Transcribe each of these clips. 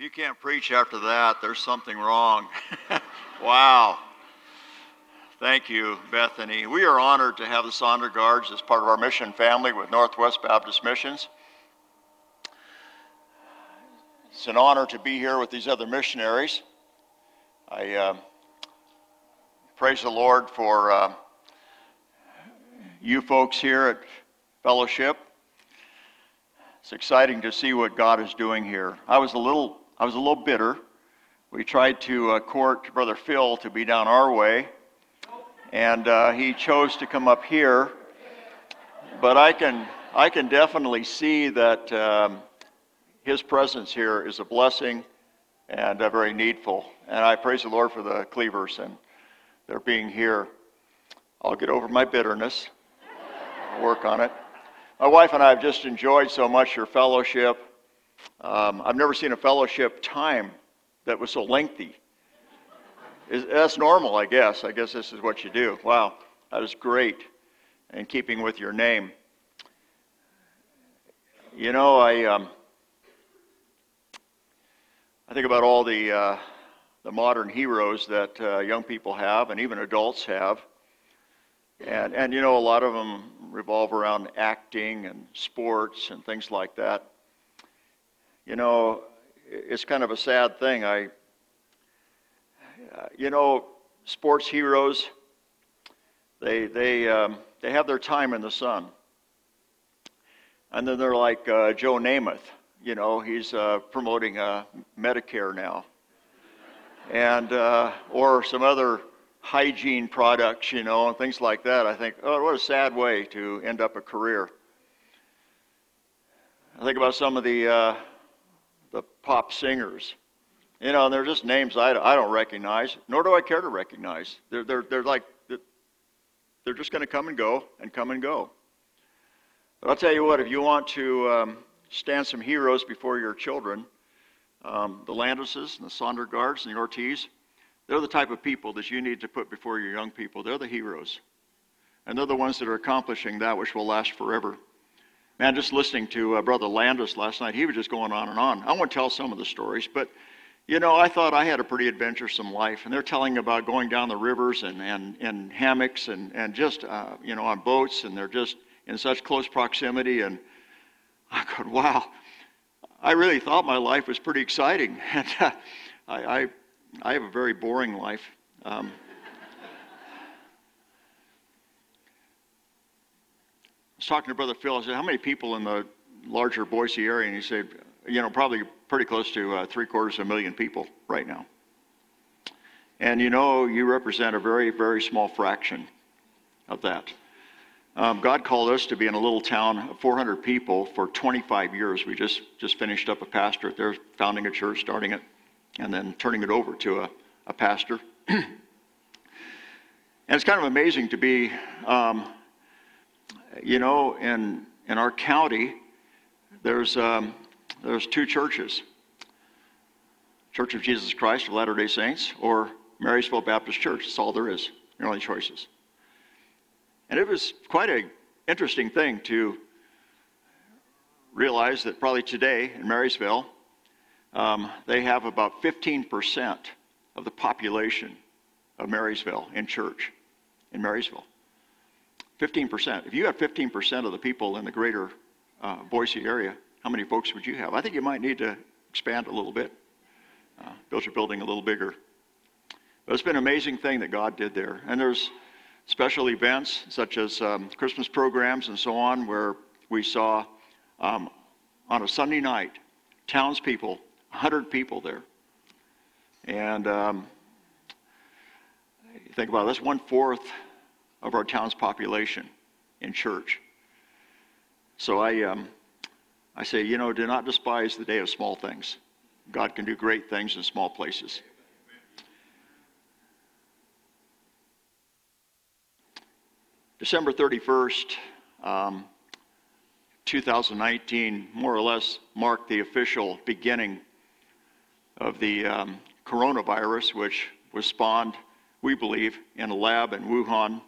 If you can't preach after that, there's something wrong. wow. Thank you, Bethany. We are honored to have the Sondergaards as part of our mission family with Northwest Baptist Missions. It's an honor to be here with these other missionaries. I uh, praise the Lord for uh, you folks here at Fellowship. It's exciting to see what God is doing here. I was a little I was a little bitter. We tried to uh, court Brother Phil to be down our way, and uh, he chose to come up here. But I can, I can definitely see that um, his presence here is a blessing and uh, very needful. And I praise the Lord for the Cleavers and their being here. I'll get over my bitterness, I'll work on it. My wife and I have just enjoyed so much your fellowship. Um, I've never seen a fellowship time that was so lengthy. Is, that's normal, I guess. I guess this is what you do. Wow, that is great in keeping with your name. You know, I um, I think about all the uh, the modern heroes that uh, young people have, and even adults have, and and you know, a lot of them revolve around acting and sports and things like that. You know, it's kind of a sad thing. I, you know, sports heroes, they, they, um, they have their time in the sun. And then they're like uh, Joe Namath. You know, he's uh, promoting uh, Medicare now. And, uh, or some other hygiene products, you know, and things like that. I think, oh, what a sad way to end up a career. I think about some of the uh, pop singers. You know, and they're just names I, I don't recognize, nor do I care to recognize. They're, they're, they're like, they're just going to come and go and come and go. But I'll tell you what, if you want to um, stand some heroes before your children, um, the Landises and the Sondergaards and the Ortiz, they're the type of people that you need to put before your young people. They're the heroes. And they're the ones that are accomplishing that which will last forever. Man, just listening to uh, Brother Landis last night, he was just going on and on. I want to tell some of the stories, but you know, I thought I had a pretty adventuresome life, and they're telling about going down the rivers and, and, and hammocks and, and just, uh, you know, on boats, and they're just in such close proximity. And I thought, wow, I really thought my life was pretty exciting. And uh, I, I, I, have a very boring life. Um, was talking to Brother Phil. I said, How many people in the larger Boise area? And he said, You know, probably pretty close to uh, three quarters of a million people right now. And you know, you represent a very, very small fraction of that. Um, God called us to be in a little town of 400 people for 25 years. We just, just finished up a pastorate there, founding a church, starting it, and then turning it over to a, a pastor. and it's kind of amazing to be um, you know, in, in our county, there's, um, there's two churches Church of Jesus Christ of Latter day Saints or Marysville Baptist Church. That's all there is. Your only choices. And it was quite an interesting thing to realize that probably today in Marysville, um, they have about 15% of the population of Marysville in church in Marysville. 15%. If you had 15% of the people in the greater uh, Boise area, how many folks would you have? I think you might need to expand a little bit, uh, build your building a little bigger. But it's been an amazing thing that God did there. And there's special events such as um, Christmas programs and so on, where we saw um, on a Sunday night townspeople, 100 people there. And um, think about it, that's one fourth of our town's population in church. So I, um, I say, you know, do not despise the day of small things. God can do great things in small places. December 31st, um, 2019, more or less marked the official beginning of the um, coronavirus, which was spawned, we believe, in a lab in Wuhan,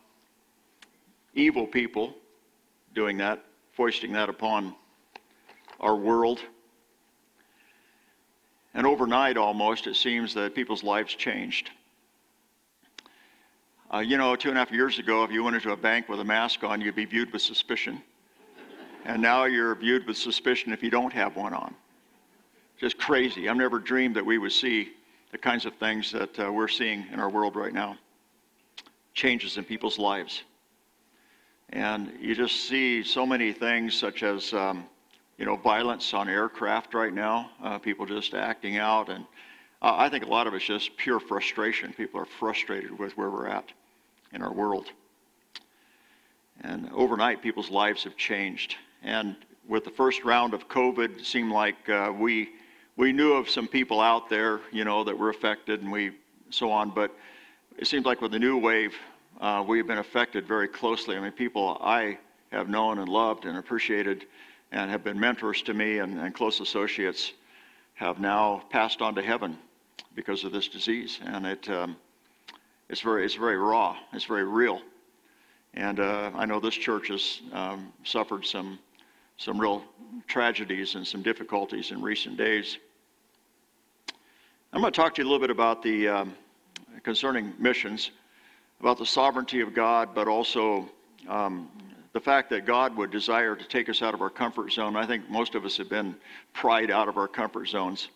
evil people doing that, foisting that upon our world. And overnight, almost, it seems that people's lives changed. Uh, you know, two and a half years ago, if you went into a bank with a mask on, you'd be viewed with suspicion. And now you're viewed with suspicion if you don't have one on. Just crazy. I've never dreamed that we would see the kinds of things that uh, we're seeing in our world right now changes in people's lives. And you just see so many things, such as, um, you know, violence on aircraft right now, uh, people just acting out. And uh, I think a lot of it's just pure frustration. People are frustrated with where we're at in our world. And overnight, people's lives have changed. And with the first round of COVID, it seemed like uh, we we knew of some people out there, you know, that were affected, and we so on. But it seems like with the new wave, uh, we've been affected very closely. I mean, people I have known and loved and appreciated, and have been mentors to me and, and close associates, have now passed on to heaven because of this disease, and it um, it's very it's very raw, it's very real, and uh, I know this church has um, suffered some some real tragedies and some difficulties in recent days. I'm going to talk to you a little bit about the um, concerning missions, about the sovereignty of God, but also um, the fact that God would desire to take us out of our comfort zone. I think most of us have been pried out of our comfort zones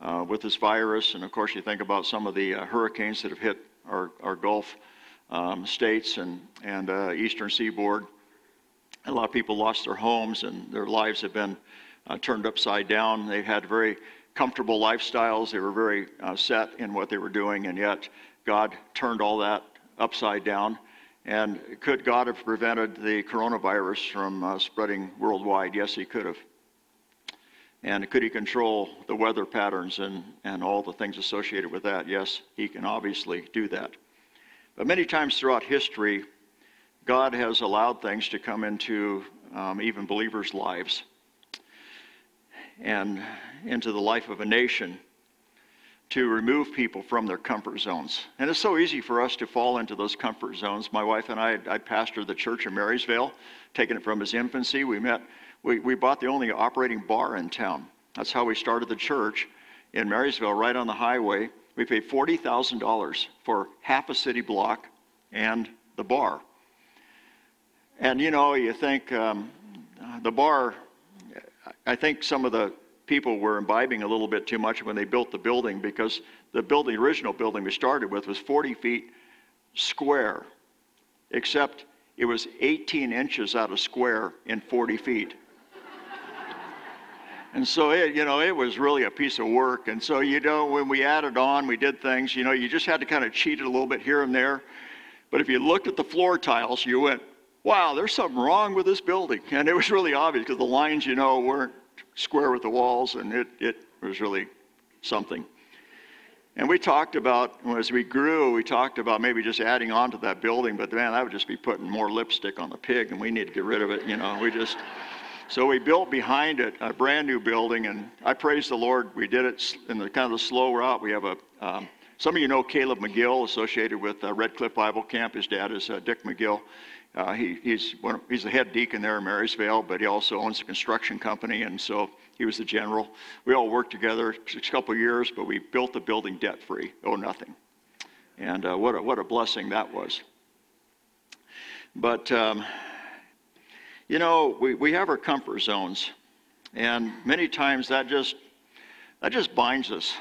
uh, with this virus, and of course, you think about some of the uh, hurricanes that have hit our, our Gulf um, states and, and uh, eastern seaboard. A lot of people lost their homes and their lives have been uh, turned upside down. They had very comfortable lifestyles. They were very uh, set in what they were doing, and yet God turned all that upside down. And could God have prevented the coronavirus from uh, spreading worldwide? Yes, He could have. And could He control the weather patterns and, and all the things associated with that? Yes, He can obviously do that. But many times throughout history, God has allowed things to come into um, even believers' lives and into the life of a nation to remove people from their comfort zones. And it's so easy for us to fall into those comfort zones. My wife and I, I pastored the church in Marysville, taking it from its infancy. We met, we, we bought the only operating bar in town. That's how we started the church in Marysville, right on the highway. We paid $40,000 for half a city block and the bar. And you know, you think um, the bar, I think some of the people were imbibing a little bit too much when they built the building because the building, the original building we started with was 40 feet square, except it was 18 inches out of square in 40 feet. And so it, you know, it was really a piece of work. And so, you know, when we added on, we did things, you know, you just had to kind of cheat it a little bit here and there. But if you looked at the floor tiles, you went, wow, there's something wrong with this building. And it was really obvious because the lines, you know, weren't square with the walls, and it, it was really something. And we talked about, as we grew, we talked about maybe just adding on to that building, but man, that would just be putting more lipstick on the pig, and we need to get rid of it, you know. We just, so we built behind it a brand new building, and I praise the Lord. We did it in the kind of the slow route. We have a, um, some of you know Caleb McGill, associated with uh, Red Cliff Bible Camp. His dad is uh, Dick McGill. Uh, he, he's, one, he's the head deacon there in Marysville, but he also owns a construction company, and so he was the general. We all worked together a couple of years, but we built the building debt free, oh nothing. And uh, what, a, what a blessing that was. But, um, you know, we, we have our comfort zones, and many times that just, that just binds us.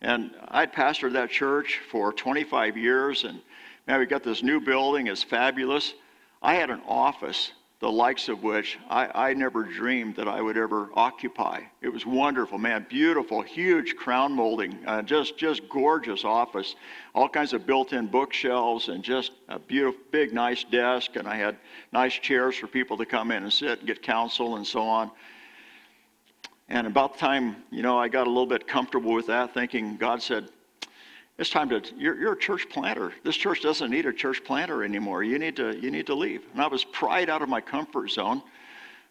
And I'd pastored that church for 25 years, and Man, we got this new building, it's fabulous. I had an office, the likes of which I, I never dreamed that I would ever occupy. It was wonderful, man, beautiful, huge crown molding, uh, just just gorgeous office, all kinds of built-in bookshelves, and just a beautiful, big, nice desk, and I had nice chairs for people to come in and sit and get counsel and so on. And about the time, you know, I got a little bit comfortable with that, thinking God said, it's time to, you're, you're a church planter. This church doesn't need a church planter anymore. You need to, you need to leave. And I was pried out of my comfort zone.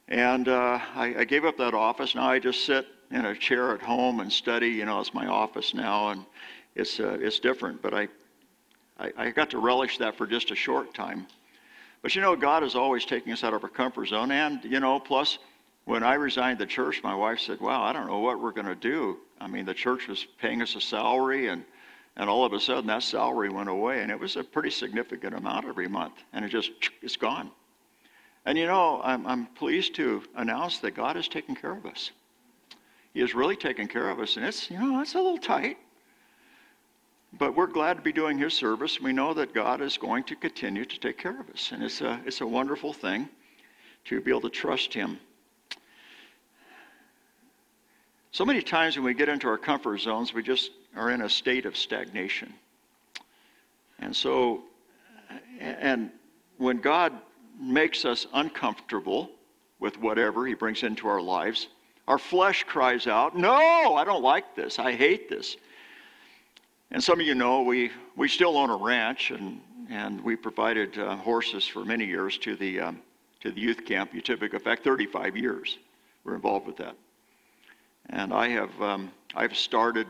And uh, I, I gave up that office. Now I just sit in a chair at home and study. You know, it's my office now, and it's, uh, it's different. But I, I, I got to relish that for just a short time. But you know, God is always taking us out of our comfort zone. And, you know, plus, when I resigned the church, my wife said, Wow, I don't know what we're going to do I mean, the church was paying us a salary, and, and all of a sudden that salary went away, and it was a pretty significant amount every month, and it just, it's gone. And you know, I'm, I'm pleased to announce that God has taken care of us. He has really taken care of us, and it's, you know, it's a little tight. But we're glad to be doing His service. We know that God is going to continue to take care of us, and it's a, it's a wonderful thing to be able to trust Him. So many times when we get into our comfort zones, we just are in a state of stagnation. And so, and when God makes us uncomfortable with whatever He brings into our lives, our flesh cries out, No, I don't like this. I hate this. And some of you know we, we still own a ranch, and, and we provided uh, horses for many years to the, um, to the youth camp, Utica. In fact, 35 years we're involved with that. And I have um, I've started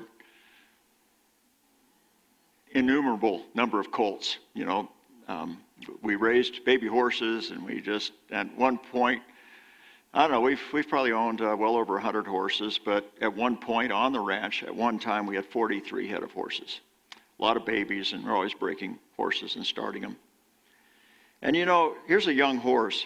innumerable number of colts. You know, um, we raised baby horses, and we just at one point, I don't know, we've we've probably owned uh, well over 100 horses, but at one point on the ranch, at one time we had 43 head of horses, a lot of babies, and we're always breaking horses and starting them. And you know, here's a young horse.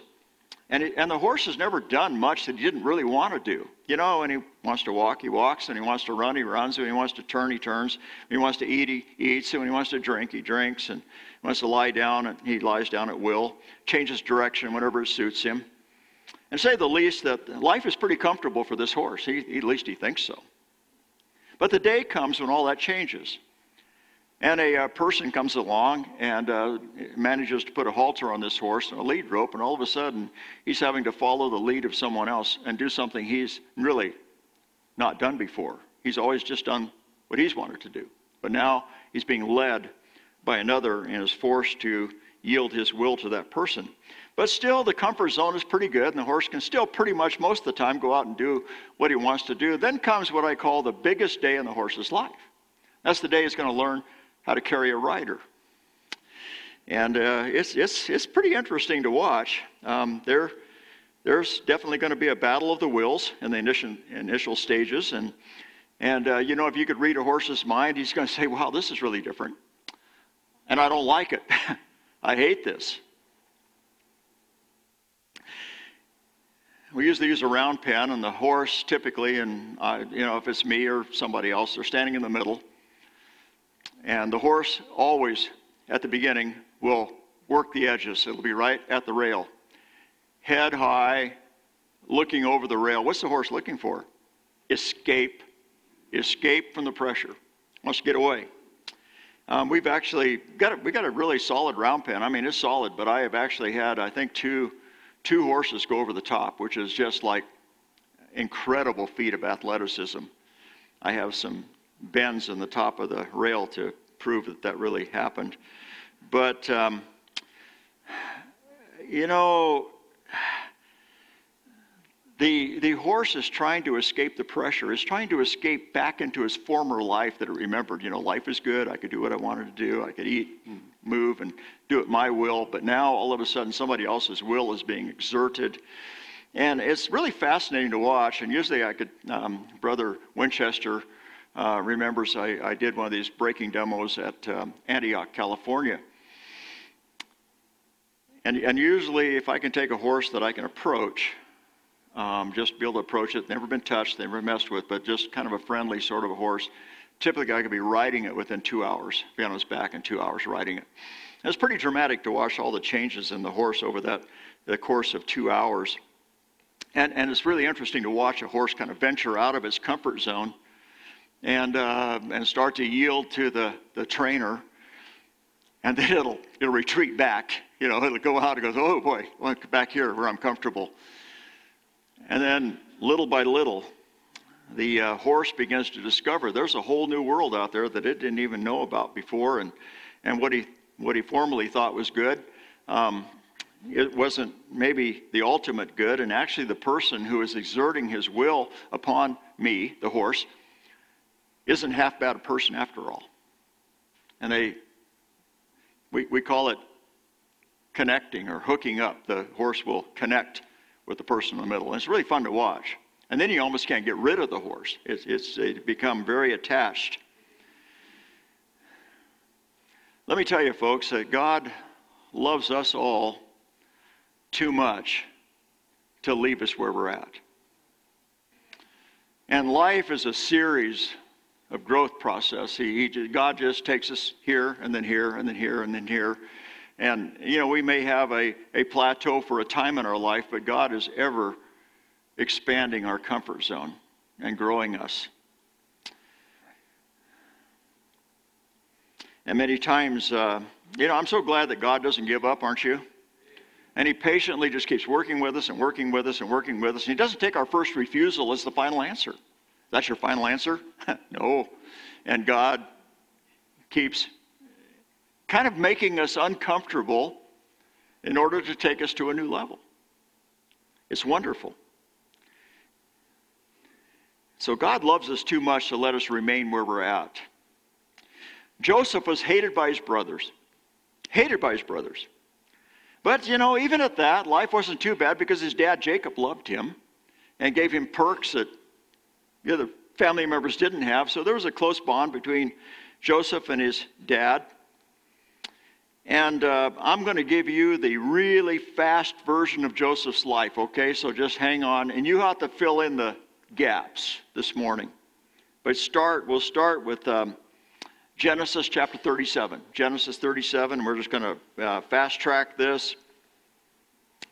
And, it, and the horse has never done much that he didn't really want to do. You know, and he wants to walk, he walks. And he wants to run, he runs. And he wants to turn, he turns. When he wants to eat, he eats. And when he wants to drink, he drinks. And he wants to lie down, and he lies down at will. Changes direction whenever it suits him. And say the least that life is pretty comfortable for this horse. He, at least he thinks so. But the day comes when all that changes. And a uh, person comes along and uh, manages to put a halter on this horse and a lead rope, and all of a sudden he's having to follow the lead of someone else and do something he's really not done before. He's always just done what he's wanted to do. But now he's being led by another and is forced to yield his will to that person. But still, the comfort zone is pretty good, and the horse can still pretty much most of the time go out and do what he wants to do. Then comes what I call the biggest day in the horse's life. That's the day he's going to learn how to carry a rider. And uh, it's, it's, it's pretty interesting to watch. Um, there, there's definitely going to be a battle of the wills in the initial, initial stages. And, and uh, you know, if you could read a horse's mind, he's going to say, wow, this is really different. And I don't like it. I hate this. We usually use a round pen, and the horse typically, and uh, you know, if it's me or somebody else, they're standing in the middle. And the horse always, at the beginning, will work the edges. It'll be right at the rail. Head high, looking over the rail. What's the horse looking for? Escape. Escape from the pressure. Wants to get away. Um, we've actually got a, we got a really solid round pen. I mean, it's solid, but I have actually had, I think, two, two horses go over the top, which is just like incredible feat of athleticism. I have some bends in the top of the rail to prove that that really happened. But, um, you know, the, the horse is trying to escape the pressure, is trying to escape back into his former life that it remembered. You know, life is good. I could do what I wanted to do. I could eat and move and do it my will. But now, all of a sudden, somebody else's will is being exerted. And it's really fascinating to watch. And usually, I could, um, Brother Winchester uh, remembers I, I, did one of these breaking demos at um, Antioch, California. And, and, usually, if I can take a horse that I can approach, um, just be able to approach it, never been touched, never messed with, but just kind of a friendly sort of a horse, typically I could be riding it within two hours, be on his back in two hours riding it. And it's pretty dramatic to watch all the changes in the horse over that the course of two hours. And, and it's really interesting to watch a horse kind of venture out of its comfort zone and, uh, and start to yield to the, the trainer. And then it'll, it'll retreat back. You know, it'll go out and goes, oh boy, look back here where I'm comfortable. And then little by little, the uh, horse begins to discover there's a whole new world out there that it didn't even know about before. And, and what, he, what he formerly thought was good, um, it wasn't maybe the ultimate good. And actually, the person who is exerting his will upon me, the horse, isn't half bad a person after all. And they, we, we call it connecting or hooking up. The horse will connect with the person in the middle. And it's really fun to watch. And then you almost can't get rid of the horse. It's, it's they become very attached. Let me tell you, folks, that God loves us all too much to leave us where we're at. And life is a series of growth process. He, he, God just takes us here and then here and then here and then here. And, you know, we may have a, a plateau for a time in our life, but God is ever expanding our comfort zone and growing us. And many times, uh, you know, I'm so glad that God doesn't give up, aren't you? And He patiently just keeps working with us and working with us and working with us. And He doesn't take our first refusal as the final answer. That's your final answer? no. And God keeps kind of making us uncomfortable in order to take us to a new level. It's wonderful. So God loves us too much to let us remain where we're at. Joseph was hated by his brothers. Hated by his brothers. But, you know, even at that, life wasn't too bad because his dad, Jacob, loved him and gave him perks that the other family members didn't have. So there was a close bond between Joseph and his dad. And uh, I'm going to give you the really fast version of Joseph's life, okay? So just hang on. And you have to fill in the gaps this morning. But start, we'll start with um, Genesis chapter 37. Genesis 37, we're just going to uh, fast track this.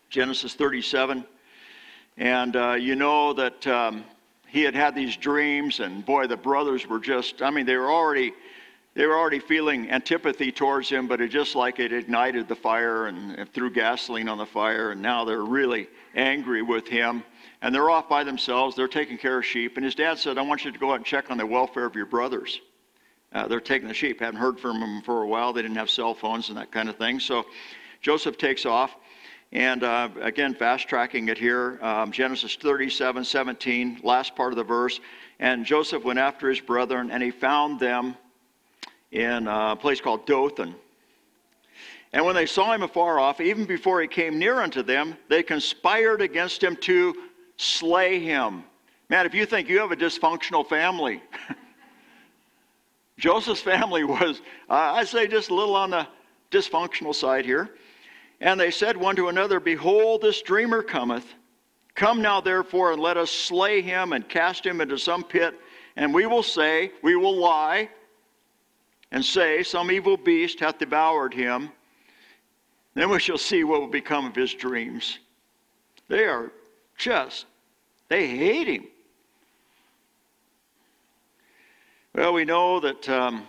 Genesis 37. And uh, you know that um, he had had these dreams, and boy, the brothers were just, I mean, they were already. They were already feeling antipathy towards him, but it just like it ignited the fire and, and threw gasoline on the fire, and now they're really angry with him. And they're off by themselves. They're taking care of sheep. And his dad said, I want you to go out and check on the welfare of your brothers. Uh, they're taking the sheep. Haven't heard from them for a while. They didn't have cell phones and that kind of thing. So Joseph takes off. And uh, again, fast tracking it here um, Genesis 37 17, last part of the verse. And Joseph went after his brethren, and he found them in a place called Dothan. And when they saw him afar off, even before he came near unto them, they conspired against him to slay him. Man, if you think you have a dysfunctional family, Joseph's family was, uh, I say, just a little on the dysfunctional side here. And they said one to another, Behold, this dreamer cometh. Come now, therefore, and let us slay him and cast him into some pit, and we will say, We will lie, and say, Some evil beast hath devoured him. Then we shall see what will become of his dreams. They are just, they hate him. Well, we know that um,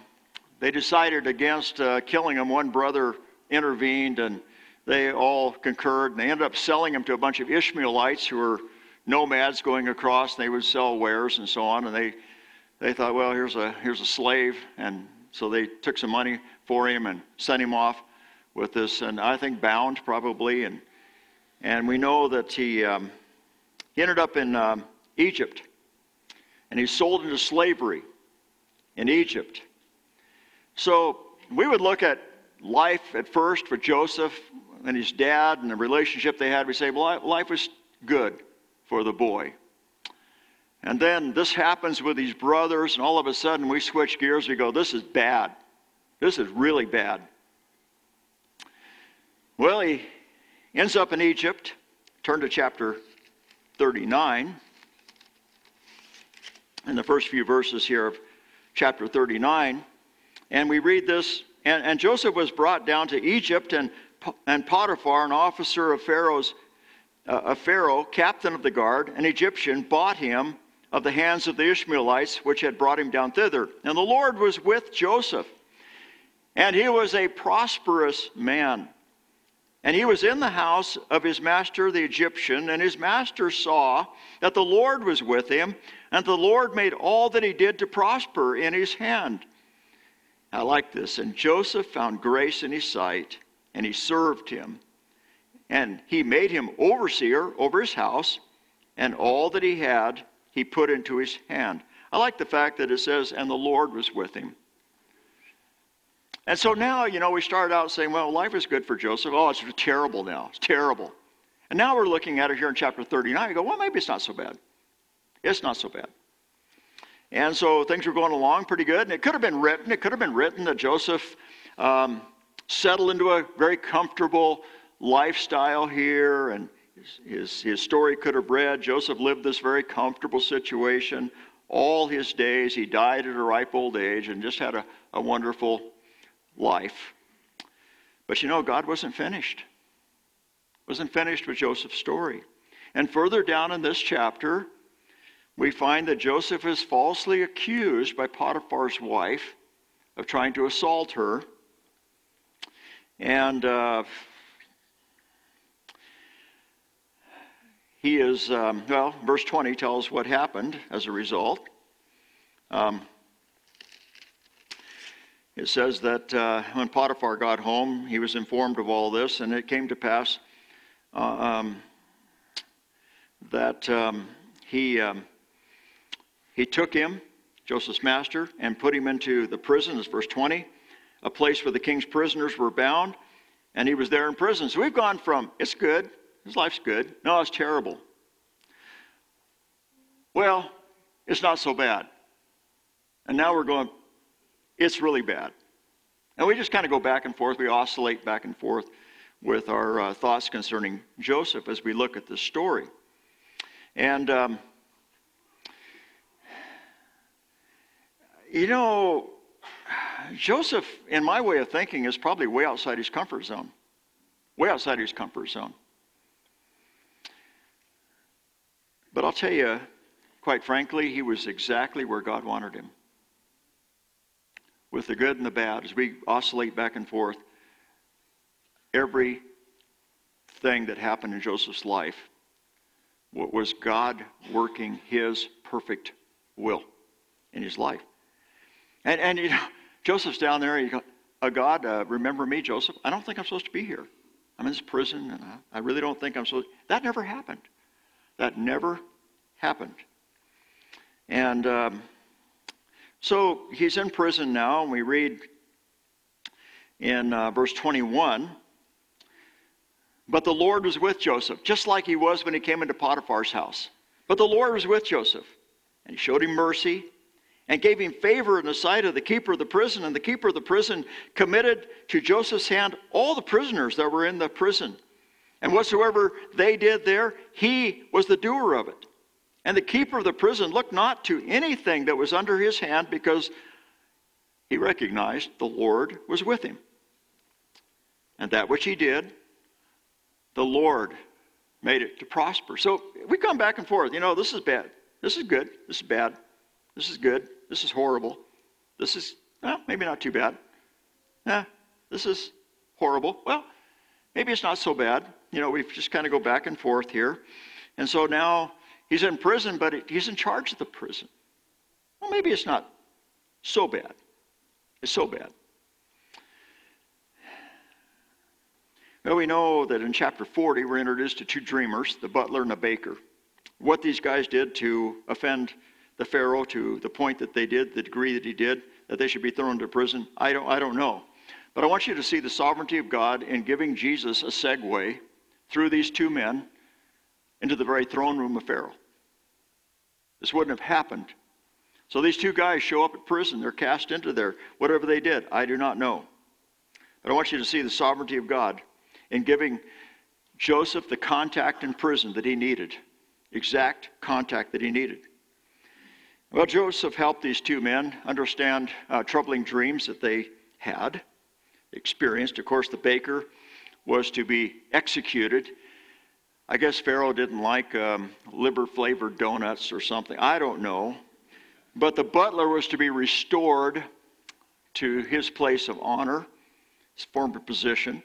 they decided against uh, killing him. One brother intervened, and they all concurred. And they ended up selling him to a bunch of Ishmaelites who were nomads going across. And they would sell wares and so on. And they, they thought, well, here's a, here's a slave. And so they took some money for him and sent him off with this, and I think bound probably. And, and we know that he, um, he ended up in um, Egypt. And he sold into slavery in Egypt. So we would look at life at first for Joseph and his dad and the relationship they had. We say, well, life was good for the boy. And then this happens with these brothers, and all of a sudden we switch gears. We go, this is bad. This is really bad. Well, he ends up in Egypt. Turn to chapter 39. In the first few verses here of chapter 39. And we read this and, and Joseph was brought down to Egypt, and, and Potiphar, an officer of Pharaoh's uh, of Pharaoh, captain of the guard, an Egyptian, bought him of the hands of the Ishmaelites, which had brought him down thither. And the Lord was with Joseph, and he was a prosperous man. And he was in the house of his master the Egyptian, and his master saw that the Lord was with him, and the Lord made all that he did to prosper in his hand. I like this. And Joseph found grace in his sight, and he served him. And he made him overseer over his house, and all that he had he put into his hand. I like the fact that it says, and the Lord was with him. And so now, you know, we started out saying, well, life is good for Joseph. Oh, it's terrible now. It's terrible. And now we're looking at it here in chapter 39. You go, well, maybe it's not so bad. It's not so bad. And so things were going along pretty good. And it could have been written, it could have been written that Joseph um, settled into a very comfortable lifestyle here. And his, his, his story could have read Joseph lived this very comfortable situation all his days. He died at a ripe old age and just had a, a wonderful life. But you know, God wasn't finished. Wasn't finished with Joseph's story. And further down in this chapter, we find that Joseph is falsely accused by Potiphar's wife of trying to assault her. And uh, he is, um, well, verse 20 tells what happened as a result. Um, it says that uh, when Potiphar got home, he was informed of all this, and it came to pass uh, um, that um, he, um, he took him, Joseph's master, and put him into the prison, as verse 20, a place where the king's prisoners were bound, and he was there in prison. So we've gone from, it's good, his life's good, no, it's terrible. Well, it's not so bad. And now we're going, it's really bad. And we just kind of go back and forth. We oscillate back and forth with our uh, thoughts concerning Joseph as we look at this story. And, um, you know, Joseph, in my way of thinking, is probably way outside his comfort zone. Way outside his comfort zone. But I'll tell you, quite frankly, he was exactly where God wanted him with the good and the bad, as we oscillate back and forth, every thing that happened in Joseph's life was God working his perfect will in his life. And, and you know, Joseph's down there, and you go, oh, God, uh, remember me, Joseph? I don't think I'm supposed to be here. I'm in this prison, and I, I really don't think I'm supposed That never happened. That never happened. And um, so he's in prison now, and we read in uh, verse 21 But the Lord was with Joseph, just like he was when he came into Potiphar's house. But the Lord was with Joseph, and he showed him mercy and gave him favor in the sight of the keeper of the prison. And the keeper of the prison committed to Joseph's hand all the prisoners that were in the prison. And whatsoever they did there, he was the doer of it. And the keeper of the prison looked not to anything that was under his hand because he recognized the Lord was with him. And that which he did, the Lord made it to prosper. So we come back and forth. You know, this is bad. This is good. This is bad. This is good. This is horrible. This is, well, maybe not too bad. Yeah, this is horrible. Well, maybe it's not so bad. You know, we just kind of go back and forth here. And so now He's in prison, but he's in charge of the prison. Well, maybe it's not so bad. It's so bad. Well, we know that in chapter 40, we're introduced to two dreamers, the butler and the baker. What these guys did to offend the Pharaoh to the point that they did, the degree that he did, that they should be thrown into prison, I don't, I don't know. But I want you to see the sovereignty of God in giving Jesus a segue through these two men into the very throne room of Pharaoh. This wouldn't have happened. So these two guys show up at prison. They're cast into there. Whatever they did, I do not know. But I want you to see the sovereignty of God in giving Joseph the contact in prison that he needed, exact contact that he needed. Well, Joseph helped these two men understand uh, troubling dreams that they had experienced. Of course, the baker was to be executed I guess Pharaoh didn't like um, liver flavored donuts or something. I don't know. But the butler was to be restored to his place of honor, his former position.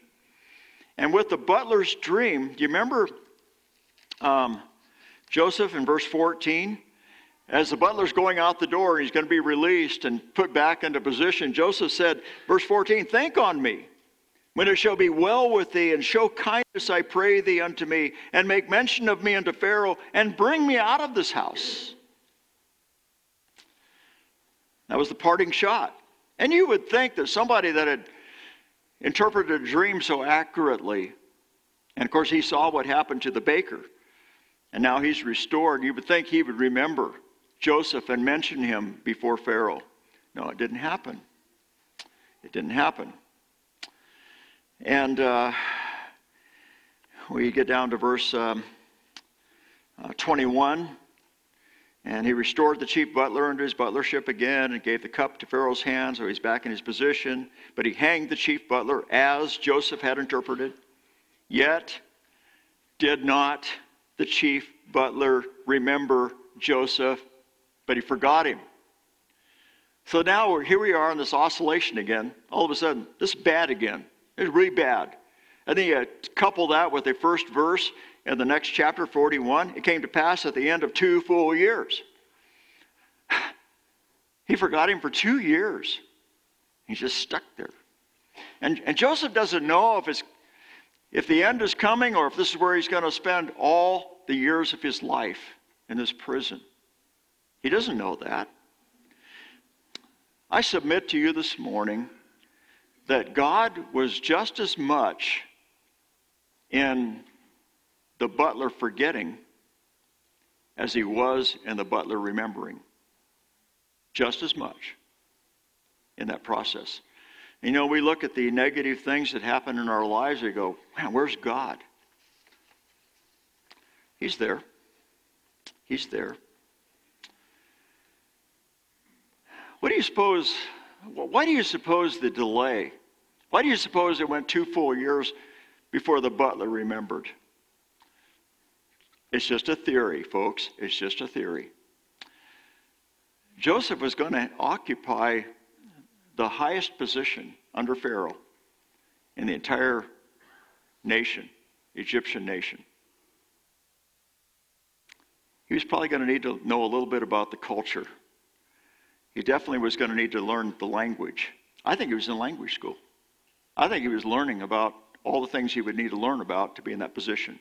And with the butler's dream, do you remember um, Joseph in verse 14? As the butler's going out the door and he's going to be released and put back into position, Joseph said, verse 14, Think on me when it shall be well with thee, and show kindness, I pray thee, unto me, and make mention of me unto Pharaoh, and bring me out of this house. That was the parting shot. And you would think that somebody that had interpreted a dream so accurately, and of course he saw what happened to the baker, And now he's restored. You would think he would remember Joseph and mention him before Pharaoh. No, it didn't happen. It didn't happen. And uh, we get down to verse um, uh, 21. And he restored the chief butler into his butlership again and gave the cup to Pharaoh's hand, so he's back in his position. But he hanged the chief butler as Joseph had interpreted. Yet did not the chief butler remember Joseph, but he forgot him. So now we're, here we are in this oscillation again. All of a sudden, this is bad again. It's really bad. And then you couple that with the first verse in the next chapter, 41. It came to pass at the end of two full years. He forgot him for two years. He's just stuck there. And, and Joseph doesn't know if, it's, if the end is coming or if this is where he's going to spend all the years of his life in this prison. He doesn't know that. I submit to you this morning that God was just as much in the butler forgetting as he was in the butler remembering. Just as much in that process. You know, we look at the negative things that happen in our lives, we go, man, where's God? He's there. He's there. What do you suppose? Why do you suppose the delay why do you suppose it went two full years before the butler remembered? It's just a theory, folks. It's just a theory. Joseph was going to occupy the highest position under Pharaoh in the entire nation, Egyptian nation. He was probably going to need to know a little bit about the culture. He definitely was going to need to learn the language. I think he was in language school. I think he was learning about all the things he would need to learn about to be in that position.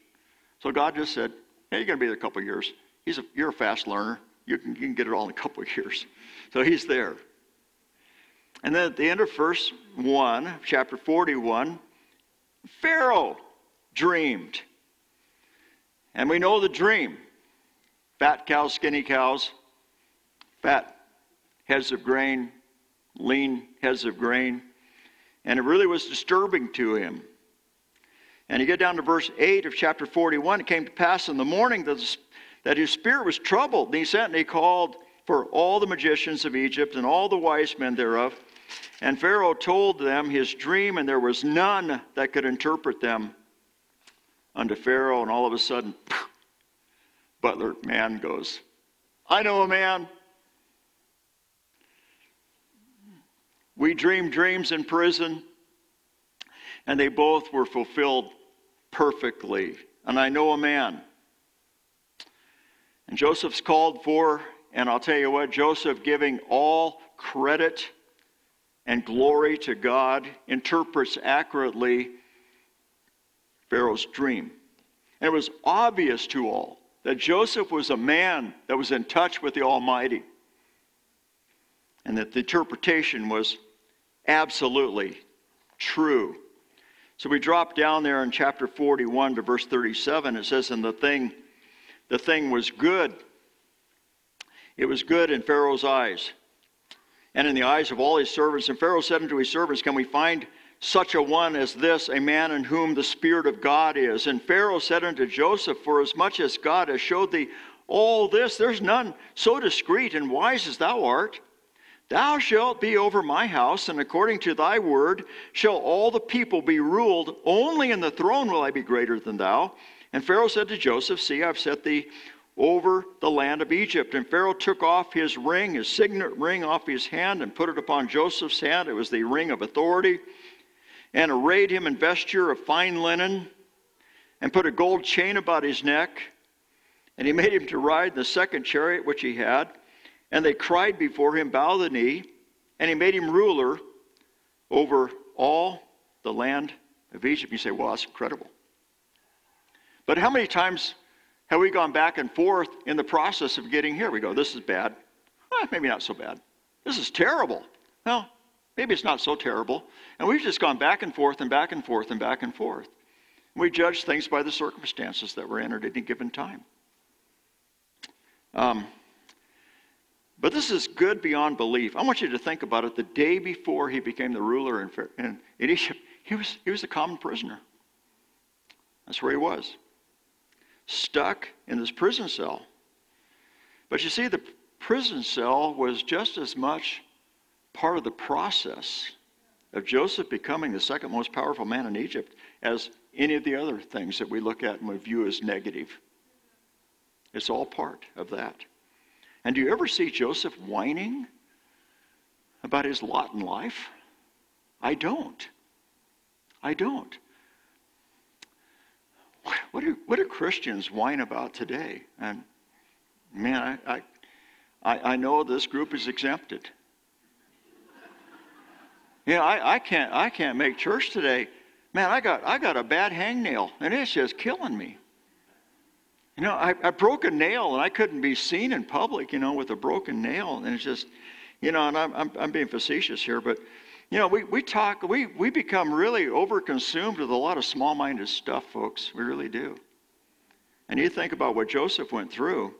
So God just said, Hey, you're going to be there a couple years. He's a, you're a fast learner. You can, you can get it all in a couple of years. So he's there. And then at the end of verse 1, chapter 41, Pharaoh dreamed. And we know the dream fat cows, skinny cows, fat heads of grain, lean heads of grain. And it really was disturbing to him. And you get down to verse 8 of chapter 41. It came to pass in the morning that, that his spirit was troubled. And he sent and he called for all the magicians of Egypt and all the wise men thereof. And Pharaoh told them his dream, and there was none that could interpret them unto Pharaoh. And all of a sudden, butler man goes, I know a man. We dreamed dreams in prison, and they both were fulfilled perfectly. And I know a man. And Joseph's called for, and I'll tell you what, Joseph giving all credit and glory to God interprets accurately Pharaoh's dream. And it was obvious to all that Joseph was a man that was in touch with the Almighty, and that the interpretation was absolutely true. So we drop down there in chapter 41 to verse 37. It says, And the thing, the thing was good. It was good in Pharaoh's eyes and in the eyes of all his servants. And Pharaoh said unto his servants, Can we find such a one as this, a man in whom the Spirit of God is? And Pharaoh said unto Joseph, For as much as God has showed thee all this, there's none so discreet and wise as thou art. Thou shalt be over my house, and according to thy word shall all the people be ruled. Only in the throne will I be greater than thou. And Pharaoh said to Joseph, See, I've set thee over the land of Egypt. And Pharaoh took off his ring, his signet ring, off his hand, and put it upon Joseph's hand. It was the ring of authority. And arrayed him in vesture of fine linen, and put a gold chain about his neck. And he made him to ride the second chariot which he had. And they cried before him, Bow the knee. And he made him ruler over all the land of Egypt. You say, Well, that's incredible. But how many times have we gone back and forth in the process of getting here? We go, This is bad. Maybe not so bad. This is terrible. Well, maybe it's not so terrible. And we've just gone back and forth and back and forth and back and forth. We judge things by the circumstances that we're in at any given time. Um, but this is good beyond belief. I want you to think about it. The day before he became the ruler in, in, in Egypt, he was, he was a common prisoner. That's where he was, stuck in this prison cell. But you see, the prison cell was just as much part of the process of Joseph becoming the second most powerful man in Egypt as any of the other things that we look at and we view as negative. It's all part of that. And do you ever see Joseph whining about his lot in life? I don't. I don't. What do, what do Christians whine about today? And man, I, I, I know this group is exempted. You know, I, I, can't, I can't make church today. Man, I got, I got a bad hangnail, and it's just killing me. You know, I, I broke a nail, and I couldn't be seen in public, you know, with a broken nail. And it's just, you know, and I'm, I'm, I'm being facetious here, but, you know, we, we talk, we, we become really overconsumed with a lot of small minded stuff, folks. We really do. And you think about what Joseph went through.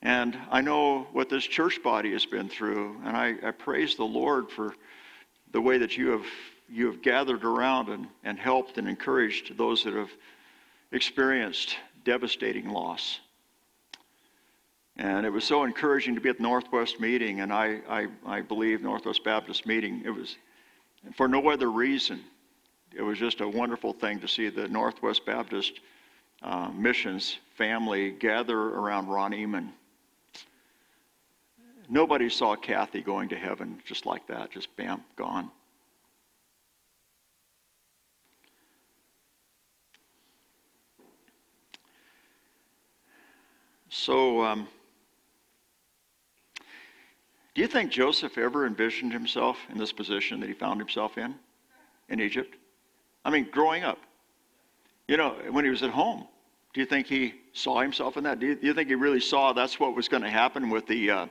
And I know what this church body has been through, and I, I praise the Lord for the way that you have you have gathered around and, and helped and encouraged those that have experienced devastating loss. And it was so encouraging to be at the Northwest meeting, and I, I, I believe Northwest Baptist meeting. It was for no other reason. It was just a wonderful thing to see the Northwest Baptist uh, missions family gather around Ron Eman Nobody saw Kathy going to heaven just like that, just bam, gone. So, um, do you think Joseph ever envisioned himself in this position that he found himself in, in Egypt? I mean, growing up. You know, when he was at home, do you think he saw himself in that? Do you, do you think he really saw that's what was going to happen with the uh,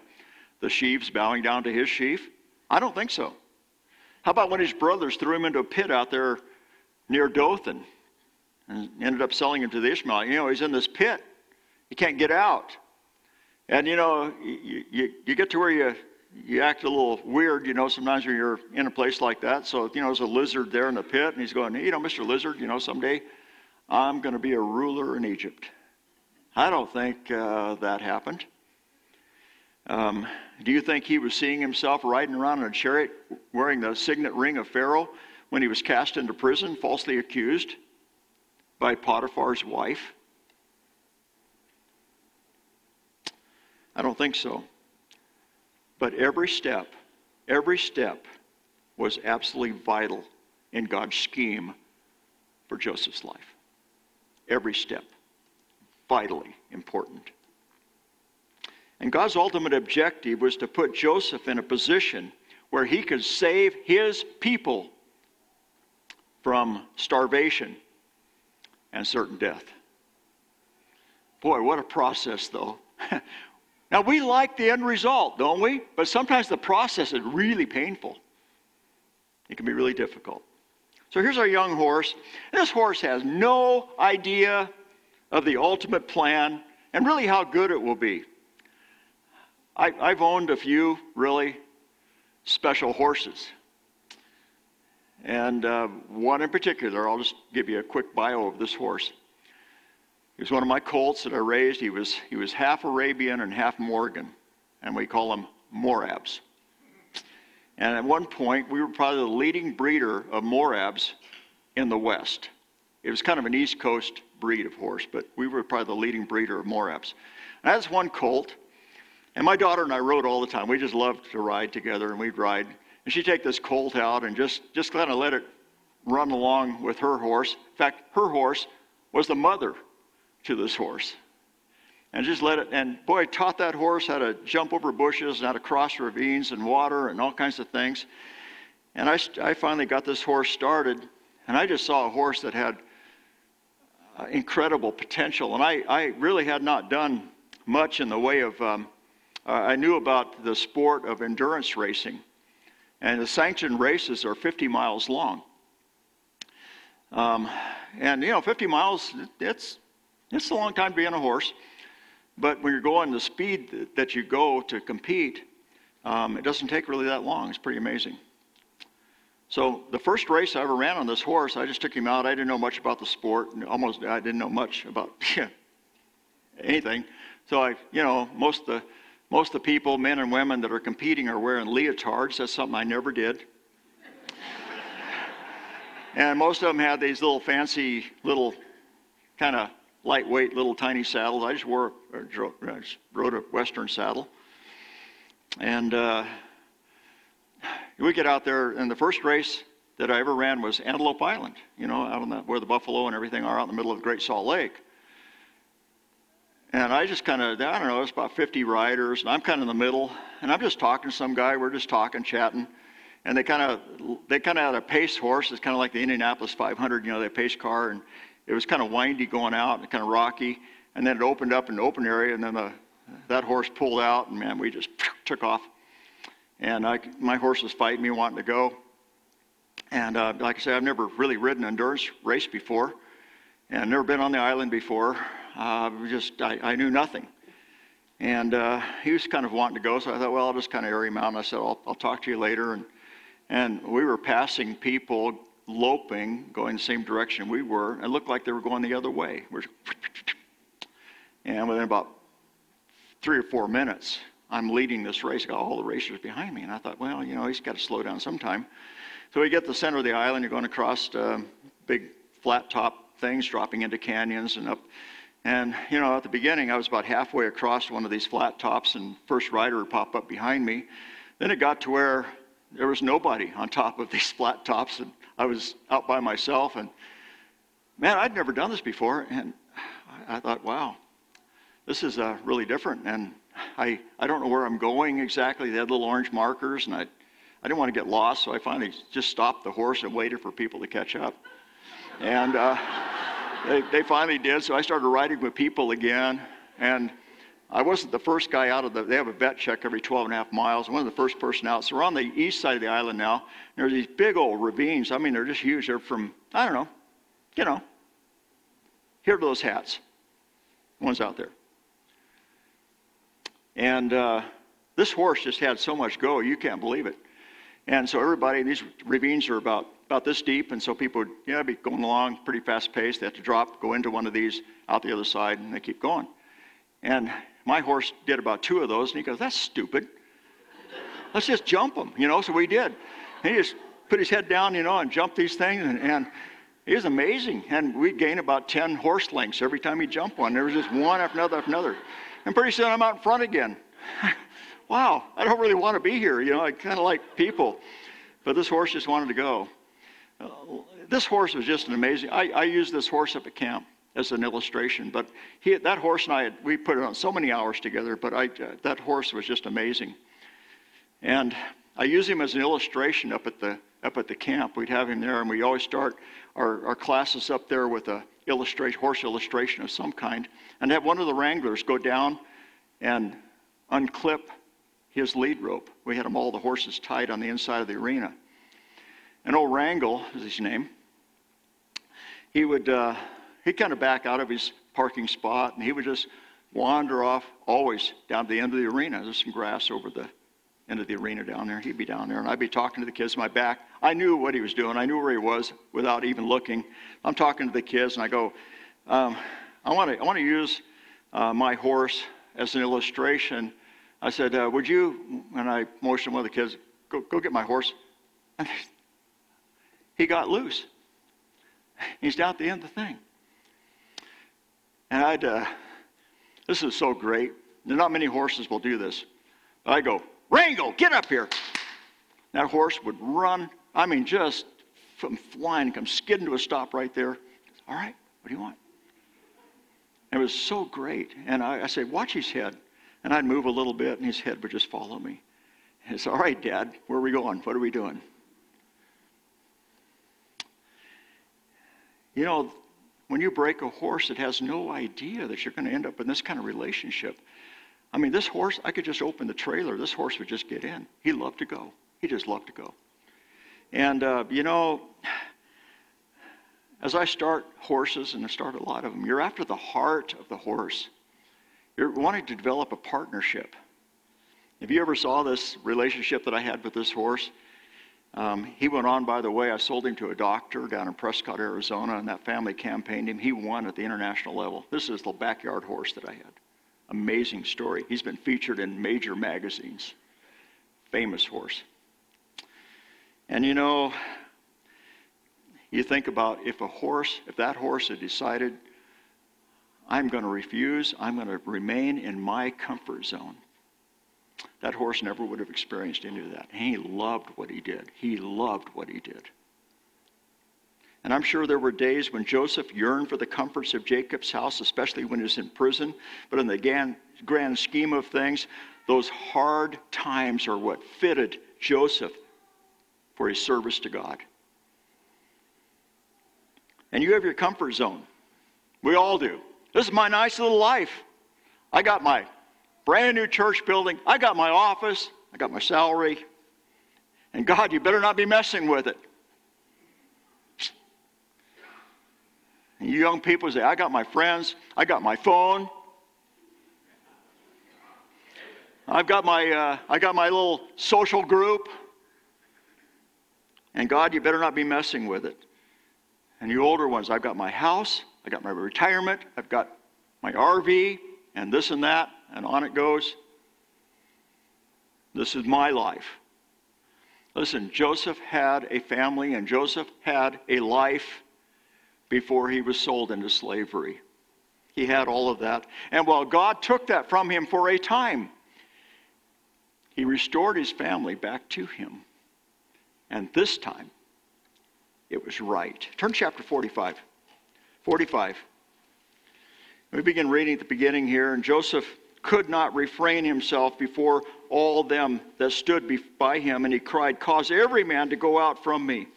the sheaves bowing down to his sheaf? I don't think so. How about when his brothers threw him into a pit out there near Dothan and ended up selling him to the Ishmael? You know, he's in this pit. He can't get out. And, you know, you, you, you get to where you, you act a little weird, you know, sometimes when you're in a place like that. So, you know, there's a lizard there in the pit, and he's going, you know, Mr. Lizard, you know, someday I'm going to be a ruler in Egypt. I don't think uh, that happened. Um, do you think he was seeing himself riding around in a chariot wearing the signet ring of Pharaoh when he was cast into prison, falsely accused by Potiphar's wife? I don't think so. But every step, every step was absolutely vital in God's scheme for Joseph's life. Every step, vitally important. And God's ultimate objective was to put Joseph in a position where he could save his people from starvation and certain death. Boy, what a process, though. now, we like the end result, don't we? But sometimes the process is really painful. It can be really difficult. So here's our young horse. This horse has no idea of the ultimate plan and really how good it will be. I, have owned a few really special horses. And uh, one in particular, I'll just give you a quick bio of this horse. He was one of my colts that I raised. He was, he was half Arabian and half Morgan, and we call him Morabs. And at one point, we were probably the leading breeder of Morabs in the West. It was kind of an East Coast breed of horse, but we were probably the leading breeder of Morabs. And that's one colt. And my daughter and I rode all the time. We just loved to ride together, and we'd ride. And she'd take this colt out and just, just kind of let it run along with her horse. In fact, her horse was the mother to this horse. And just let it, and boy, I taught that horse how to jump over bushes and how to cross ravines and water and all kinds of things. And I, I finally got this horse started, and I just saw a horse that had uh, incredible potential. And I, I really had not done much in the way of um, I knew about the sport of endurance racing. And the sanctioned races are 50 miles long. Um, and, you know, 50 miles, it's, it's a long time to be on a horse. But when you're going the speed that you go to compete, um, it doesn't take really that long. It's pretty amazing. So the first race I ever ran on this horse, I just took him out. I didn't know much about the sport. Almost, I didn't know much about anything. So I, you know, most of the most of the people, men and women that are competing, are wearing leotards. That's something I never did. and most of them had these little fancy little kind of lightweight little tiny saddles. I just wore, or I just rode a Western saddle. And uh, we get out there, and the first race that I ever ran was Antelope Island, you know, out on the, where the buffalo and everything are out in the middle of the Great Salt Lake. And I just kind of, I don't know, it's about 50 riders, and I'm kind of in the middle, and I'm just talking to some guy. We're just talking, chatting, and they kind of, they kind of had a pace horse. It's kind of like the Indianapolis 500, you know, the pace car, and it was kind of windy going out and kind of rocky. And then it opened up in an open area, and then the, that horse pulled out, and man, we just took off. And I, my horse was fighting me, wanting to go. And uh, like I said, I've never really ridden an endurance race before, and never been on the island before. Uh, just I, I, knew nothing. And uh, he was kind of wanting to go, so I thought, well, I'll just kind of air him out. And I said, I'll, I'll talk to you later. And, and we were passing people loping, going the same direction we were. It looked like they were going the other way. And within about three or four minutes, I'm leading this race. I got all the racers behind me. And I thought, well, you know, he's got to slow down sometime. So we get to the center of the island. You're going across uh, big flat top things, dropping into canyons and up. And, you know, at the beginning, I was about halfway across one of these flat tops, and first rider would pop up behind me. Then it got to where there was nobody on top of these flat tops, and I was out by myself. And man, I'd never done this before, and I thought, wow, this is uh, really different. And I, I don't know where I'm going exactly. They had little orange markers, and I, I didn't want to get lost, so I finally just stopped the horse and waited for people to catch up. And uh, they, they finally did, so I started riding with people again. And I wasn't the first guy out of the, they have a vet check every 12 and a half miles. One of the first person out. So we're on the east side of the island now. There's these big old ravines. I mean, they're just huge. They're from, I don't know, you know, here to those hats. One's out there. And uh, this horse just had so much go, you can't believe it. And so everybody, these ravines are about, about this deep, and so people would yeah, be going along pretty fast pace. They have to drop, go into one of these, out the other side, and they keep going. And my horse did about two of those, and he goes, That's stupid. Let's just jump them, you know. So we did. And he just put his head down, you know, and jumped these things, and, and it was amazing. And we'd gain about 10 horse lengths every time he jumped one. There was just one after another after another. And pretty soon I'm out in front again. wow, I don't really want to be here. You know, I kind of like people. But this horse just wanted to go. Uh, this horse was just an amazing. I, I used this horse up at camp as an illustration, but he, that horse and I, had, we put on so many hours together, but I, uh, that horse was just amazing. And I use him as an illustration up at the, up at the camp. We'd have him there, and we always start our, our classes up there with a illustration, horse illustration of some kind, and have one of the wranglers go down and unclip his lead rope. We had them all the horses tied on the inside of the arena. And old Wrangle is his name. He would uh, he'd kind of back out of his parking spot and he would just wander off always down to the end of the arena. There's some grass over the end of the arena down there. He'd be down there and I'd be talking to the kids in my back. I knew what he was doing. I knew where he was without even looking. I'm talking to the kids and I go, um, I want to I want to use uh, my horse as an illustration. I said, uh, would you, and I motioned one of the kids, go, go get my horse. And he got loose. He's down at the end of the thing. And I'd, uh, this is so great. There not many horses will do this. But I go, Wrangle, get up here. That horse would run, I mean, just from flying, come skidding to a stop right there. All right, what do you want? It was so great. And I, I said, watch his head. And I'd move a little bit, and his head would just follow me. And it's all right, Dad, where are we going? What are we doing? You know, when you break a horse, it has no idea that you're going to end up in this kind of relationship. I mean, this horse, I could just open the trailer. This horse would just get in. He loved to go. He just loved to go. And, uh, you know, as I start horses, and I start a lot of them, you're after the heart of the horse. You're wanting to develop a partnership. If you ever saw this relationship that I had with this horse, um, he went on, by the way, I sold him to a doctor down in Prescott, Arizona, and that family campaigned him. He won at the international level. This is the backyard horse that I had. Amazing story. He's been featured in major magazines. Famous horse. And you know, you think about if a horse, if that horse had decided, I'm going to refuse, I'm going to remain in my comfort zone. That horse never would have experienced any of that. He loved what he did. He loved what he did. And I'm sure there were days when Joseph yearned for the comforts of Jacob's house, especially when he was in prison. But in the grand scheme of things, those hard times are what fitted Joseph for his service to God. And you have your comfort zone. We all do. This is my nice little life. I got my brand new church building. I got my office. I got my salary. And God, you better not be messing with it. And you young people say, I got my friends. I got my phone. I've got my, uh, I got my little social group. And God, you better not be messing with it. And you older ones, I've got my house, I got my retirement, I've got my RV, and this and that, and on it goes. This is my life. Listen, Joseph had a family, and Joseph had a life before he was sold into slavery. He had all of that. And while God took that from him for a time, he restored his family back to him. And this time, it was right. Turn chapter 45. 45. We begin reading at the beginning here, and Joseph could not refrain himself before all them that stood by him, and he cried, Cause every man to go out from me.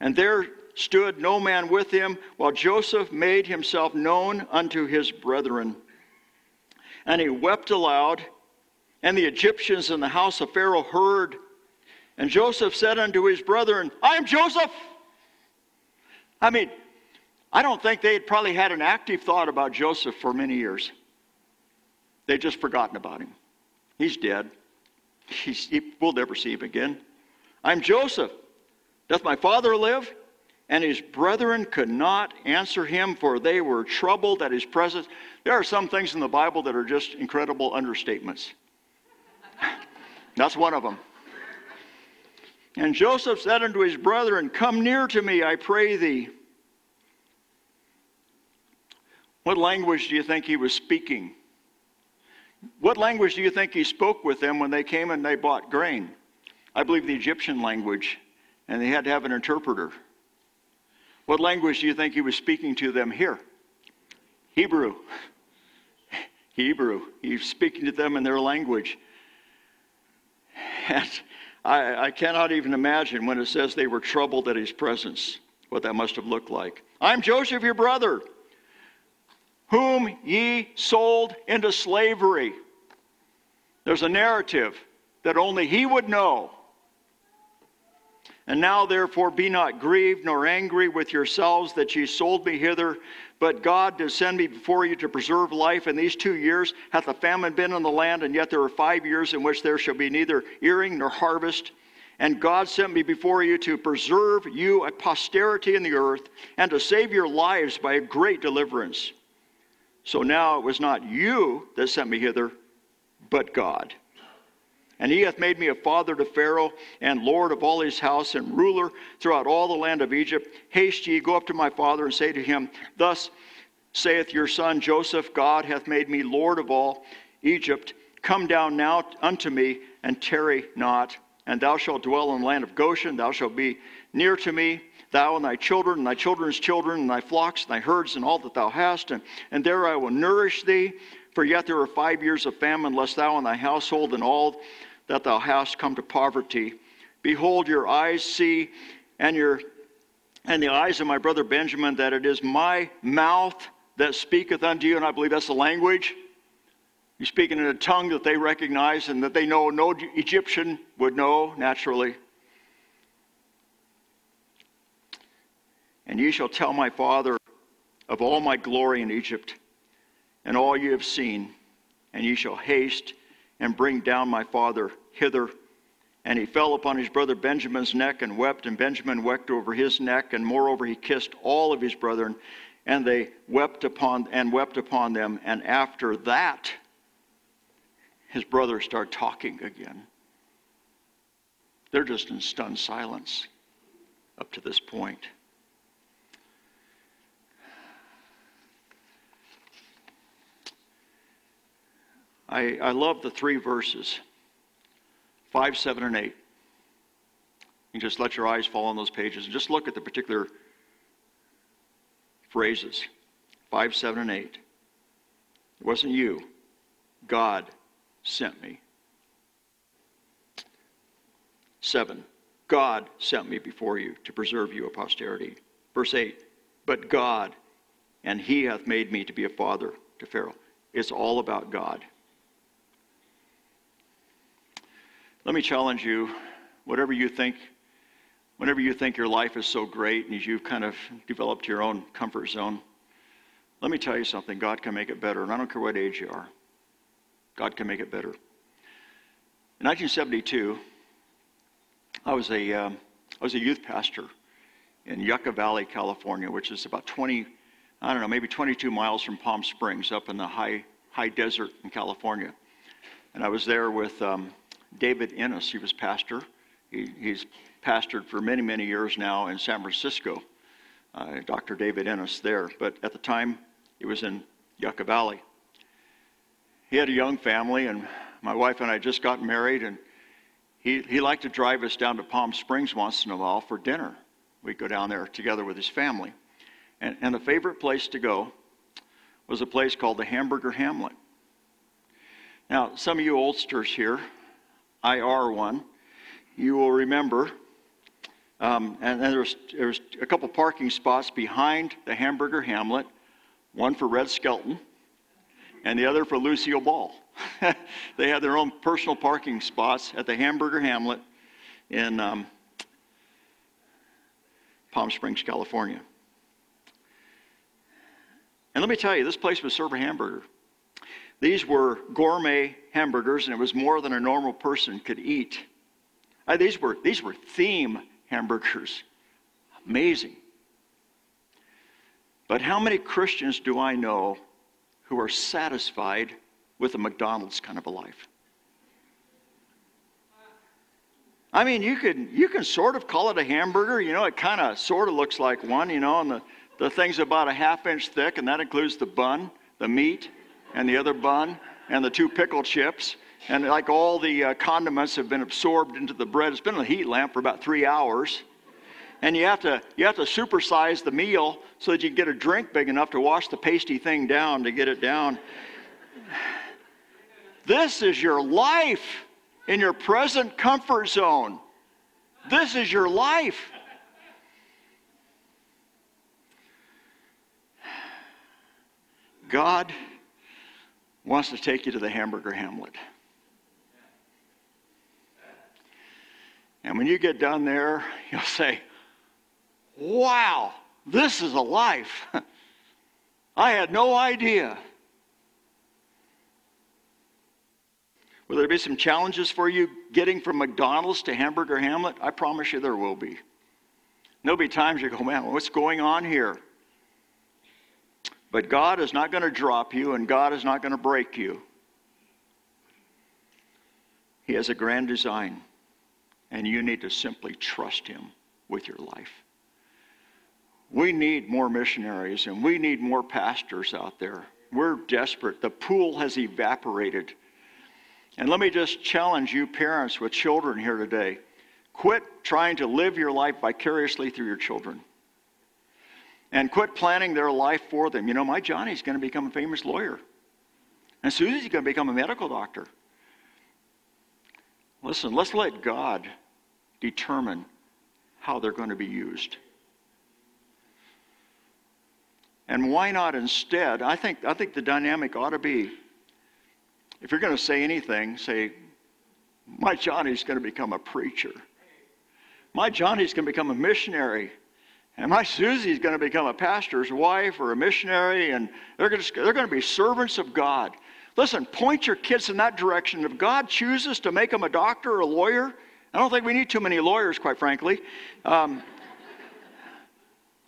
And there stood no man with him, while Joseph made himself known unto his brethren. And he wept aloud, and the Egyptians in the house of Pharaoh heard. And Joseph said unto his brethren, I am Joseph. I mean, I don't think they had probably had an active thought about Joseph for many years. They'd just forgotten about him. He's dead. He's, he, we'll never see him again. I'm Joseph. Doth my father live? And his brethren could not answer him, for they were troubled at his presence. There are some things in the Bible that are just incredible understatements. That's one of them. And Joseph said unto his brethren, Come near to me, I pray thee. What language do you think he was speaking? What language do you think he spoke with them when they came and they bought grain? I believe the Egyptian language, and they had to have an interpreter. What language do you think he was speaking to them here? Hebrew. Hebrew. He's speaking to them in their language. And I, I cannot even imagine when it says they were troubled at his presence, what that must have looked like. I'm Joseph, your brother, whom ye sold into slavery. There's a narrative that only he would know. And now, therefore, be not grieved nor angry with yourselves that ye sold me hither, but God did send me before you to preserve life. In these two years hath a famine been in the land, and yet there are five years in which there shall be neither earing nor harvest. And God sent me before you to preserve you a posterity in the earth, and to save your lives by a great deliverance. So now it was not you that sent me hither, but God. And he hath made me a father to Pharaoh, and lord of all his house, and ruler throughout all the land of Egypt. Haste ye, go up to my father, and say to him, Thus saith your son Joseph, God hath made me lord of all Egypt. Come down now unto me, and tarry not. And thou shalt dwell in the land of Goshen, thou shalt be near to me, thou and thy children, and thy children's children, and thy flocks, and thy herds, and all that thou hast. And, and there I will nourish thee. For yet there are five years of famine, lest thou and thy household and all that thou hast come to poverty. Behold, your eyes see, and your and the eyes of my brother Benjamin, that it is my mouth that speaketh unto you, and I believe that's the language. You're speaking in a tongue that they recognize and that they know no Egyptian would know naturally. And ye shall tell my father of all my glory in Egypt, and all you have seen, and ye shall haste and bring down my father hither. And he fell upon his brother Benjamin's neck and wept, and Benjamin wept over his neck, and moreover he kissed all of his brethren, and they wept upon and wept upon them. And after that, his brothers start talking again. They're just in stunned silence up to this point. I, I love the three verses 5, 7, and 8. You just let your eyes fall on those pages and just look at the particular phrases 5, 7, and 8. It wasn't you, God sent me. 7. God sent me before you to preserve you a posterity. Verse 8. But God, and he hath made me to be a father to Pharaoh. It's all about God. Let me challenge you, whatever you think, whenever you think your life is so great and you've kind of developed your own comfort zone, let me tell you something. God can make it better, and I don't care what age you are. God can make it better. In 1972, I was a, um, I was a youth pastor in Yucca Valley, California, which is about 20, I don't know, maybe 22 miles from Palm Springs, up in the high, high desert in California. And I was there with um, David Ennis. He was pastor. He, he's pastored for many, many years now in San Francisco. Uh, Dr. David Ennis there. But at the time, he was in Yucca Valley. He had a young family, and my wife and I just got married, and he, he liked to drive us down to Palm Springs once in a while for dinner. We'd go down there together with his family. And, and the favorite place to go was a place called the Hamburger Hamlet. Now, some of you oldsters here, IR one, you will remember. Um, and then there's there's a couple parking spots behind the Hamburger Hamlet, one for Red Skelton, and the other for Lucille Ball. they had their own personal parking spots at the Hamburger Hamlet in um, Palm Springs, California. And let me tell you, this place was serve a hamburger. These were gourmet hamburgers, and it was more than a normal person could eat. Uh, these, were, these were theme hamburgers. Amazing. But how many Christians do I know who are satisfied with a McDonald's kind of a life? I mean, you can you can sort of call it a hamburger. You know, it kind of sort of looks like one. You know, and the the thing's about a half inch thick, and that includes the bun, the meat, and the other bun and the two pickle chips. And like all the uh, condiments have been absorbed into the bread. It's been in a heat lamp for about three hours. And you have to you have to supersize the meal so that you can get a drink big enough to wash the pasty thing down to get it down. This is your life in your present comfort zone. This is your life. God wants to take you to the hamburger hamlet. And when you get done there, you'll say, Wow, this is a life. I had no idea. Will there be some challenges for you getting from McDonald's to Hamburger Hamlet? I promise you there will be. There'll be times you go, man, what's going on here? But God is not going to drop you, and God is not going to break you. He has a grand design, and you need to simply trust Him with your life. We need more missionaries, and we need more pastors out there. We're desperate. The pool has evaporated. And let me just challenge you, parents with children here today quit trying to live your life vicariously through your children and quit planning their life for them. You know, my Johnny's going to become a famous lawyer, and Susie's going to become a medical doctor. Listen, let's let God determine how they're going to be used. And why not instead? I think, I think the dynamic ought to be if you're going to say anything, say, My Johnny's going to become a preacher. My Johnny's going to become a missionary. And my Susie's going to become a pastor's wife or a missionary, and they're going, to, they're going to be servants of God. Listen, point your kids in that direction. If God chooses to make them a doctor or a lawyer, I don't think we need too many lawyers, quite frankly. Um,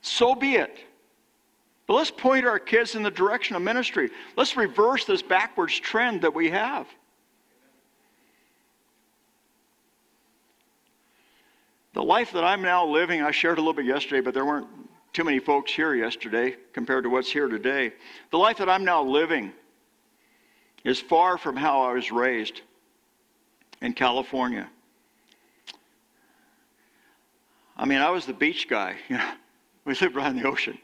so be it. But let's point our kids in the direction of ministry. Let's reverse this backwards trend that we have. The life that I'm now living, I shared a little bit yesterday, but there weren't too many folks here yesterday compared to what's here today. The life that I'm now living is far from how I was raised in California. I mean, I was the beach guy. You know, we lived right on the ocean.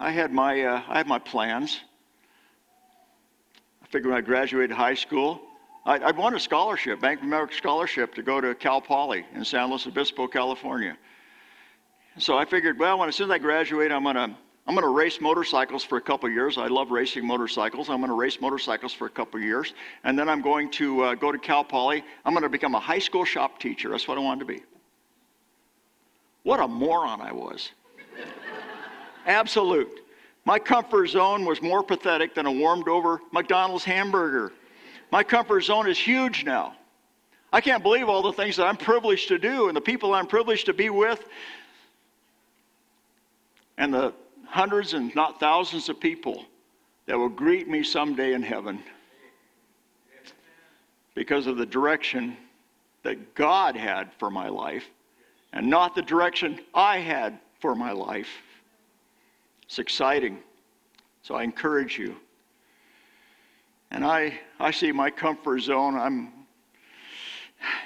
I had my, uh, I had my plans. I figured when I graduated high school, I, I won a scholarship, Bank of America scholarship, to go to Cal Poly in San Luis Obispo, California. So I figured, well, when as soon as I graduate, I'm going to I'm to race motorcycles for a couple years. I love racing motorcycles. I'm going to race motorcycles for a couple years. And then I'm going to uh, go to Cal Poly. I'm going to become a high school shop teacher. That's what I wanted to be. What a moron I was. Absolute. My comfort zone was more pathetic than a warmed over McDonald's hamburger. My comfort zone is huge now. I can't believe all the things that I'm privileged to do and the people I'm privileged to be with and the hundreds and not thousands of people that will greet me someday in heaven because of the direction that God had for my life and not the direction I had for my life. It's exciting. So I encourage you. And I, I see my comfort zone. I'm,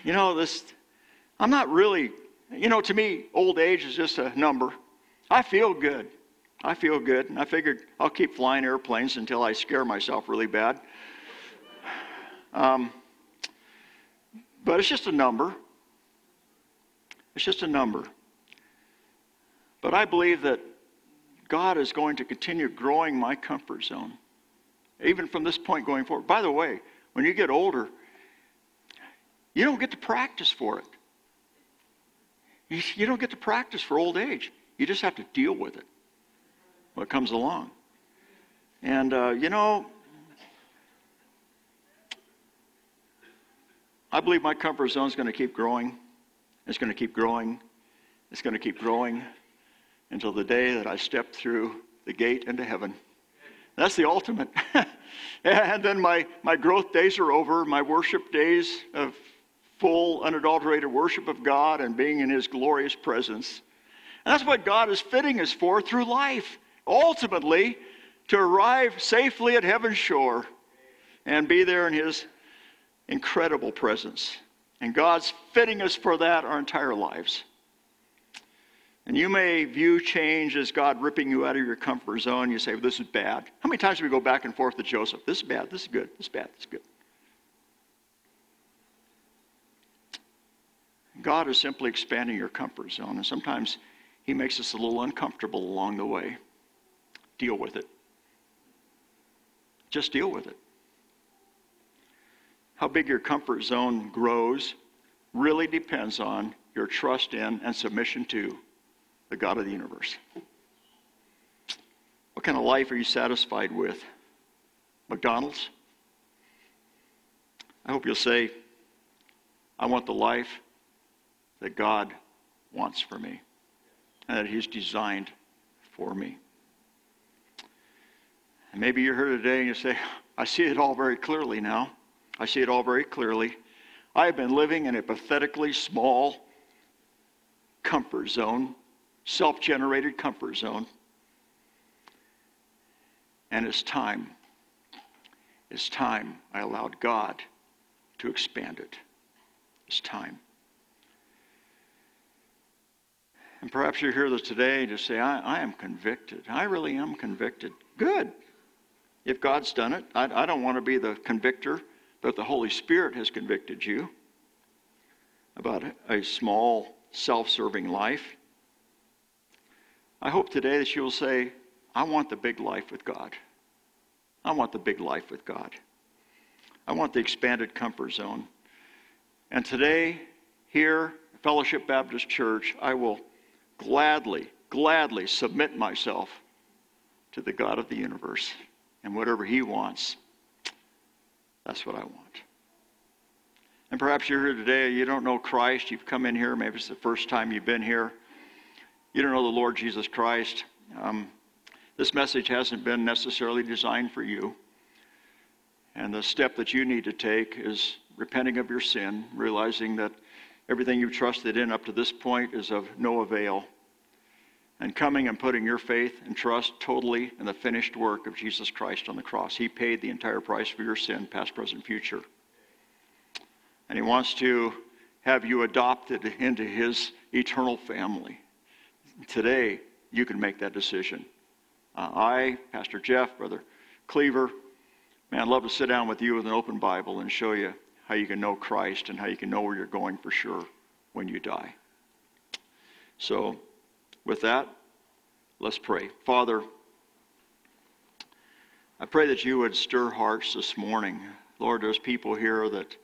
you know, this, I'm not really, you know, to me, old age is just a number. I feel good. I feel good. And I figured I'll keep flying airplanes until I scare myself really bad. Um, but it's just a number. It's just a number. But I believe that God is going to continue growing my comfort zone, even from this point going forward. By the way, when you get older, you don't get to practice for it. You, don't get to practice for old age. You just have to deal with it, what comes along. And, uh, you know, I believe my comfort zone is going to keep growing. It's going to keep growing. It's going to keep growing until the day that I step through the gate into heaven. That's the ultimate. and then my, my growth days are over, my worship days of full, unadulterated worship of God and being in His glorious presence. And that's what God is fitting us for through life. Ultimately, to arrive safely at heaven's shore and be there in His incredible presence. And God's fitting us for that our entire lives. And you may view change as God ripping you out of your comfort zone. You say, well, this is bad. How many times do we go back and forth with Joseph? This is bad, this is good, this is bad, this is good. God is simply expanding your comfort zone. And sometimes He makes us a little uncomfortable along the way. Deal with it. Just deal with it. How big your comfort zone grows really depends on your trust in and submission to the God of the universe. What kind of life are you satisfied with? McDonald's? I hope you'll say, I want the life that God wants for me and that He's designed for me. And maybe you're here today and you say, I see it all very clearly now. I see it all very clearly. I have been living in a pathetically small comfort zone, self generated comfort zone. And it's time. It's time I allowed God to expand it. It's time. And perhaps you're here today to say, I, I am convicted. I really am convicted. Good. If God's done it, I, I don't want to be the convictor but the Holy Spirit has convicted you about a small, self serving life. I hope today that you'll say, I want the big life with God. I want the big life with God. I want the expanded comfort zone. And today, here, Fellowship Baptist Church, I will gladly, gladly submit myself to the God of the universe. And whatever He wants, that's what I want. And perhaps you're here today, you don't know Christ, you've come in here, maybe it's the first time you've been here. You don't know the Lord Jesus Christ. Um, this message hasn't been necessarily designed for you. And the step that you need to take is repenting of your sin, realizing that everything you've trusted in up to this point is of no avail, and coming and putting your faith and trust totally in the finished work of Jesus Christ on the cross. He paid the entire price for your sin, past, present, future. And He wants to have you adopted into His eternal family. Today, you can make that decision. Uh, I, Pastor Jeff, Brother Cleaver, man, I'd love to sit down with you with an open Bible and show you how you can know Christ and how you can know where you're going for sure when you die. So, with that, let's pray. Father, I pray that you would stir hearts this morning. Lord, there's people here that,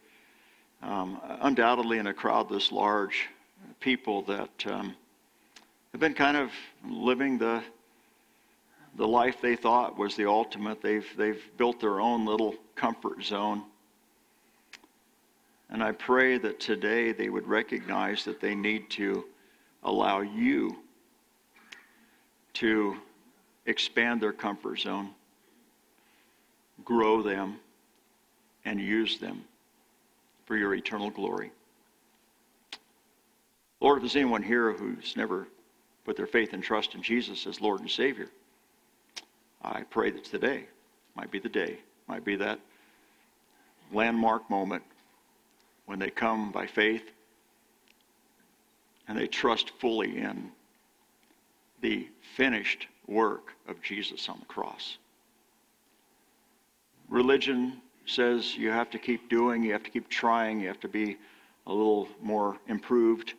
um, undoubtedly in a crowd this large, people that um, have been kind of living the the life they thought was the ultimate. They've they've built their own little comfort zone. And I pray that today they would recognize that they need to allow you to expand their comfort zone, grow them, and use them for your eternal glory. Lord, if there's anyone here who's never put their faith and trust in Jesus as Lord and Savior, I pray that today might be the day, might be that landmark moment when they come by faith and they trust fully in the finished work of Jesus on the cross. Religion says you have to keep doing, you have to keep trying, you have to be a little more improved.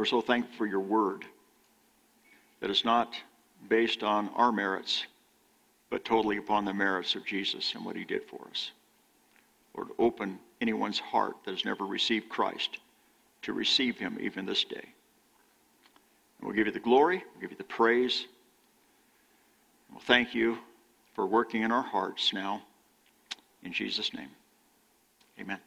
We're so thankful for your word that is not based on our merits, but totally upon the merits of Jesus and what he did for us. Lord, open anyone's heart that has never received Christ to receive him even this day. And we'll give you the glory, we'll give you the praise. We'll thank you for working in our hearts now. In Jesus' name, amen.